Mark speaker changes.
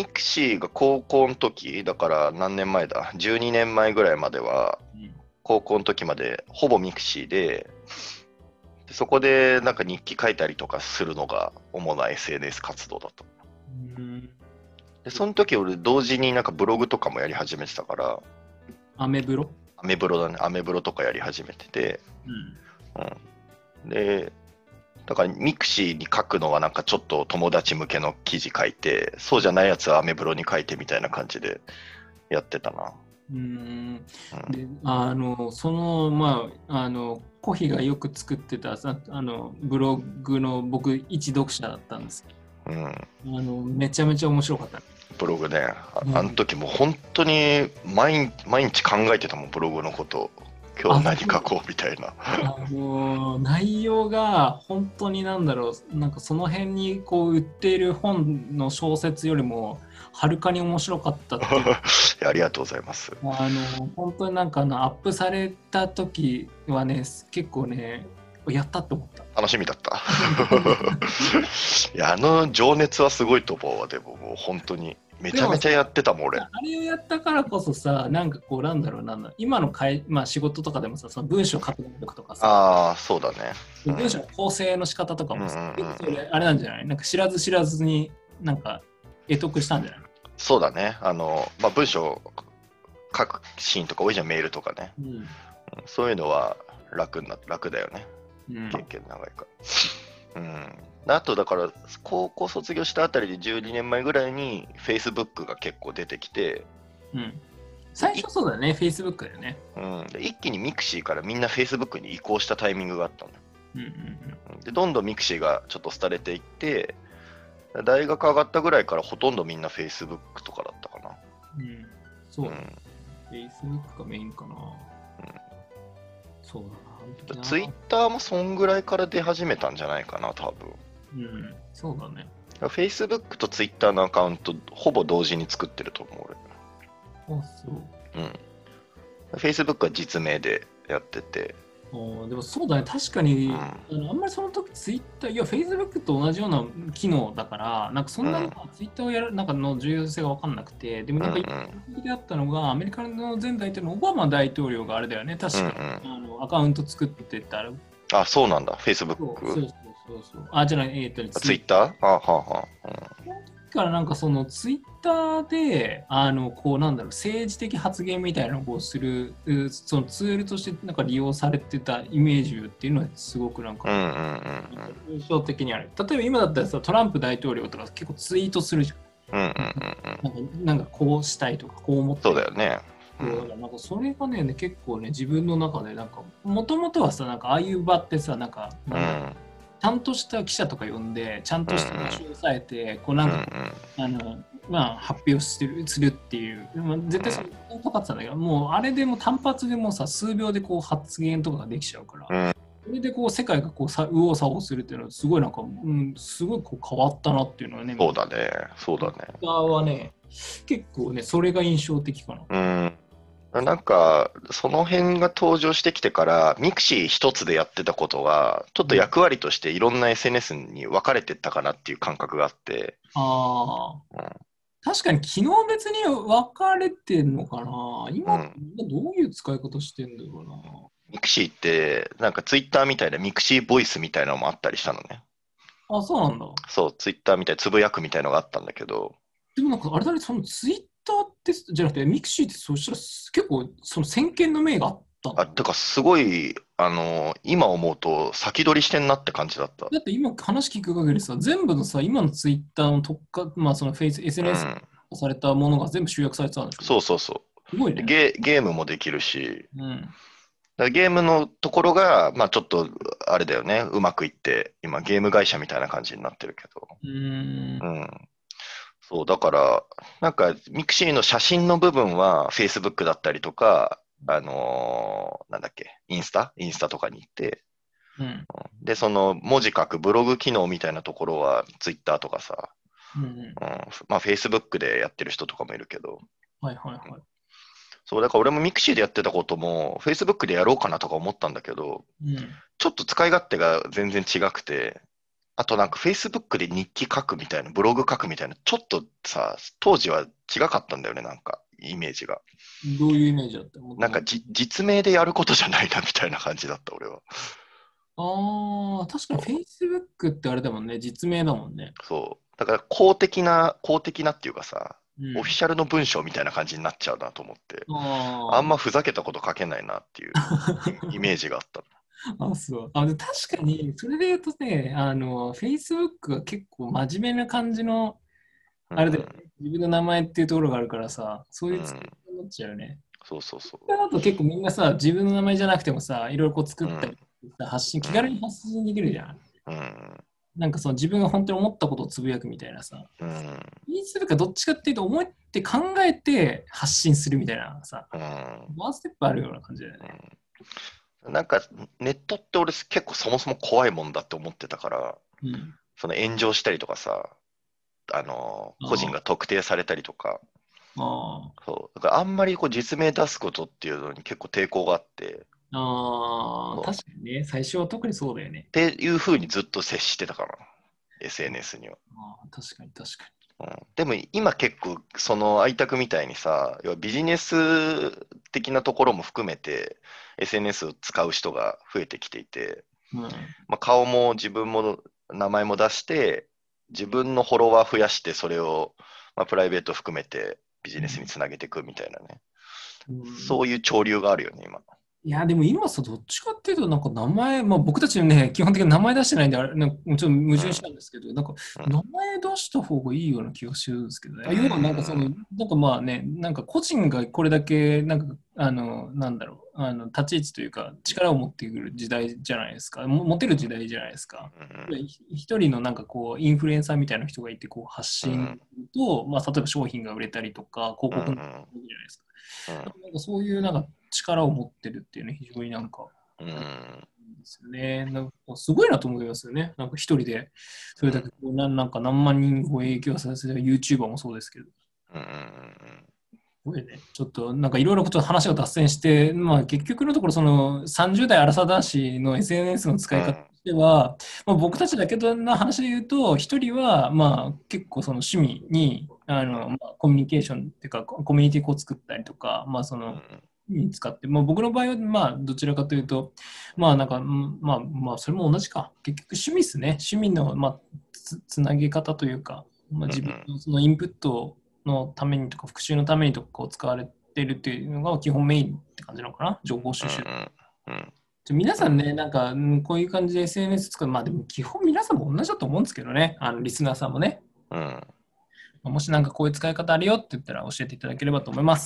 Speaker 1: ミクシーが高校の時、だから何年前だ ?12 年前ぐらいまでは、
Speaker 2: うん
Speaker 1: 高校の時までほぼミクシーで、でそこでなんか日記書いたりとかするのが主な SNS 活動だと。
Speaker 2: うん
Speaker 1: で、その時俺同時になんかブログとかもやり始めてたから、
Speaker 2: アメブロ？
Speaker 1: アメブロだね、アメブロとかやり始めてて、
Speaker 2: うん。
Speaker 1: うん。で、だからミクシーに書くのはなんかちょっと友達向けの記事書いて、そうじゃないやつはアメブロに書いてみたいな感じでやってたな。
Speaker 2: うん
Speaker 1: うん
Speaker 2: であのそのまああのコヒがよく作ってたさあのブログの僕一読者だったんですけ
Speaker 1: うん。
Speaker 2: どあのめちゃめちゃ面白かった
Speaker 1: ブログね。あの時もう本当に毎毎日考えてたもん、ブログのこと。今日何書こうみたいな。
Speaker 2: あの内容が本当になんだろうなんかその辺にこう売っている本の小説よりもはるかに面白かったっ
Speaker 1: ありがとうございます。
Speaker 2: あの本当になんかあのアップされた時はね結構ねやったって思った
Speaker 1: 楽しみだった。いや、あの情熱はすごいと思うわ、でももう本当に。めちゃめちゃやってたもん、俺。
Speaker 2: あれをやったからこそさ、なんかこう、なんだろう、なんだ今のかい、まあ、仕事とかでもさ、その文章書く能力とかさ、
Speaker 1: ああ、そうだね。うん
Speaker 2: 文章の構成の仕方とかもさ、
Speaker 1: うんうん
Speaker 2: あれなんじゃない？なんか知らず知らずになんか得得したんじゃない？
Speaker 1: そうだね。あの、まあ、文章書くシーンとか多いじゃん、メールとかね。
Speaker 2: うん。
Speaker 1: うんそういうのは楽な楽だよね。
Speaker 2: うん
Speaker 1: 経験長いから。うん。あと、だから、高校卒業したあたりで12年前ぐらいに、Facebook が結構出てきて、
Speaker 2: うん。最初そうだよね、Facebook だよね。
Speaker 1: うん、で一気にミクシーからみんな Facebook に移行したタイミングがあったのよ。
Speaker 2: うんうん
Speaker 1: うんで、どんどんミクシーがちょっと廃れていって、大学上がったぐらいからほとんどみんな Facebook とかだったかな。
Speaker 2: うん。うん。そうう、
Speaker 1: ん、
Speaker 2: Facebook がメインかな。そうだなあの時な。
Speaker 1: ツイッターもそんぐらいから出始めたんじゃないかな、多分。
Speaker 2: うん。そうだね。
Speaker 1: Facebook と Twitter のアカウント、ほぼ同時に作ってると思う、
Speaker 2: あ、そう。
Speaker 1: 俺。うん。Facebook は実名でやってて、
Speaker 2: あーでもそうだね、確かに、
Speaker 1: うん
Speaker 2: あのあんまりその時ツイッター、いや、Facebook と同じような機能だから、なんかそんな
Speaker 1: うん
Speaker 2: ツイッターをやるなんかの重要性が分かんなくて、でもなんか
Speaker 1: うんうん
Speaker 2: 一般的だったのが、アメリカの前大統領のオバマ大統領があれだよね、確か、
Speaker 1: うん
Speaker 2: あのアカウント作ってたら、
Speaker 1: あ、そうなんだ、
Speaker 2: そうそう
Speaker 1: Facebook。
Speaker 2: そうそうそう。あ、じゃない、えっ、と、
Speaker 1: ツイッターあはあはあ。
Speaker 2: からなんかそのツイッターであのこうなんだろう政治的発言みたいなのをするうそのツールとしてなんか利用されてたイメージっていうのはすごくなんか
Speaker 1: うんうんうんうん。
Speaker 2: 印象的にある。例えば今だったらさトランプ大統領とか結構ツイートするじゃん。
Speaker 1: うんうんうんうん。
Speaker 2: なんかこうしたいとかこう思って
Speaker 1: そうだよね。う
Speaker 2: んなんかそれがね結構ね自分の中でなんかもともとはさなんかああいう場ってさなんか、
Speaker 1: う
Speaker 2: んちゃんとした記者とか呼んでちゃんとした場所を抑えて、こうなんか、あのまあ、発表するっていう、まあ、絶対それとかってたんだけど、もうあれでも単発でもうさ数秒でこう発言とかができちゃうから、
Speaker 1: うん
Speaker 2: それでこう世界がこうさ右往左往するっていうのはすごいなんか、うん、すごいこう変わったなっていうのはね、
Speaker 1: そうだね。そうだね。
Speaker 2: はね、結構ね、それが印象的かな。
Speaker 1: うん。なんか、その辺が登場してきてから、ミクシー一つでやってたことが、ちょっと役割としていろんな SNS に分かれてったかなっていう感覚があって、
Speaker 2: ああ、
Speaker 1: うん
Speaker 2: 確かに機能別に分かれてんのかな今、
Speaker 1: うん
Speaker 2: どういう使い方してんだろうな。
Speaker 1: ミクシーって、なんかツイッターみたいなミクシーボイスみたいなのもあったりしたのね。
Speaker 2: あ、そうなんだ。
Speaker 1: そう、ツイッターみたいなつぶやくみたいなのがあったんだけど、
Speaker 2: でもなんかあれだね、そのツイッターってじゃなくて、ミクシーってそしたら結構その先見の明があった
Speaker 1: あ、てかすごい、あの今思うと先取りしてんなって感じだった。
Speaker 2: だって今話聞く限りさ、全部のさ、今のツイッターの特化、まあそのフェイス、
Speaker 1: う
Speaker 2: SNS
Speaker 1: ん、
Speaker 2: されたものが全部集約されてたんでしょ
Speaker 1: そうそうそ。
Speaker 2: すごいうね。
Speaker 1: ゲゲームもできるし、
Speaker 2: うん。
Speaker 1: ゲームのところが、まあちょっと、あれだよね、うまくいって、今ゲーム会社みたいな感じになってるけど。
Speaker 2: うーん
Speaker 1: う。ん。そう、だから、なんか、ミクシーの写真の部分は Facebook だったりとか、あのーなんだっけ、インスタ？インスタとかに行って、
Speaker 2: うん。
Speaker 1: で、その文字書くブログ機能みたいなところは Twitter とかさ、
Speaker 2: うんうん。
Speaker 1: うん、まあ Facebook でやってる人とかもいるけど、
Speaker 2: はいはいはい。
Speaker 1: そう、だから俺もミクシーでやってたことも Facebook でやろうかなとか思ったんだけど、
Speaker 2: うん。
Speaker 1: ちょっと使い勝手が全然違くて、あとなんか Facebook で日記書くみたいな、ブログ書くみたいな、ちょっとさ、当時は違かったんだよね、なんか、イメージが。
Speaker 2: どういうイメージだった？
Speaker 1: なんかじ実名でやることじゃないなみたいな感じだった、俺は。
Speaker 2: ああ、確かに Facebook ってあれだもんね、実名だもんね。
Speaker 1: そう。だから公的な、公的なっていうかさ、
Speaker 2: うん
Speaker 1: オフィシャルの文章みたいな感じになっちゃうなと思って、
Speaker 2: あ
Speaker 1: んまふざけたこと書けないなっていうイメージがあった。
Speaker 2: あ、そう。あで確かに、それで言うとね、あの、Facebook が結構真面目な感じの、あれで、自分の名前っていうところがあるからさ、そういう作り方になっちゃうよね。
Speaker 1: そうそうそう。
Speaker 2: だと結構みんなさ、自分の名前じゃなくてもさ、いろいろこう作ったり、発信、気軽に発信できるじゃん。
Speaker 1: うん。
Speaker 2: なんかその自分が本当に思ったことをつぶやくみたいなさ、
Speaker 1: うん。
Speaker 2: 言いするかどっちかっていうと、思って考えて発信するみたいなさ、
Speaker 1: うん。
Speaker 2: ワンステップあるような感じだよね。
Speaker 1: うん。なんか、ネットって俺結構そもそも怖いもんだって思ってたから、
Speaker 2: うん。
Speaker 1: その炎上したりとかさ、あの、個人が特定されたりとか、
Speaker 2: あ
Speaker 1: そう。だからあんまりこう実名出すことっていうのに結構抵抗があって、
Speaker 2: あ、あ確かにね、最初は特にそうだよね。
Speaker 1: っていうふうにずっと接してたかな、SNS には。
Speaker 2: ああ確かに確か
Speaker 1: うん、でも今結構その愛宅みたいにさ要はビジネス的なところも含めて SNS を使う人が増えてきていて、
Speaker 2: に。うん。
Speaker 1: まあ、顔も自分も名前も出して自分のフォロワー増やしてそれを、まあ、プライベート含めてビジネスにつなげていくみたいなね、
Speaker 2: うん
Speaker 1: そういう潮流があるよね今。
Speaker 2: いや、でも今さ、どっちかっていうと、なんか名前、まあ僕たちね、基本的に名前出してないんで、あれなんかもちろん矛盾したんですけど、なんか
Speaker 1: うん
Speaker 2: 名前出した方がいいような気がするんですけどね。
Speaker 1: うん
Speaker 2: 要はなんかその、なんかまあね、なんか個人がこれだけ、なんか、あの、なんだろう、あの立ち位置というか、力を持ってくる時代じゃないですか。も持てる時代じゃないですか。一人のなんかこうインフルエンサーみたいな人がいてこう発信と、まあ、例えば商品が売れたりとか広告のじゃないですか。
Speaker 1: うん
Speaker 2: なんかそういうなんか力を持ってるっていうね、非常になんか
Speaker 1: うん
Speaker 2: ですよね。なんかすごいなと思いますよね。なんか一人でそれだけなんなんか何万人を影響させる YouTuber もそうですけど。
Speaker 1: うんうん
Speaker 2: すごいね、ちょっとなんかいろいろこと話が脱線して、まあ、結局のところその30代アラサー男子の SNS の使い方としては、まあ、僕たちだけの話で言うと一人はまあ結構その趣味にあの、まあ、コミュニケーションっていうかコミュニティを作ったりとか、まあ、そ
Speaker 1: うん
Speaker 2: のに使って、まあ、僕の場合はまあどちらかというとまあなんかうんまあまあそれも同じか。結局趣味ですね。趣味の、まあ、つつなげ方というか、まあ、自分のそのインプットのためにとか復習のためにとかこう使われてるっていうのが基本メインって感じなのかな。情報収集、皆さんねなんかうんこういう感じで SNS 使うまあでも基本皆さんも同じだと思うんですけどね。あのリスナーさんもね。
Speaker 1: うん。
Speaker 2: まあもしなんかこういう使い方あるよって言ったら教えていただければと思います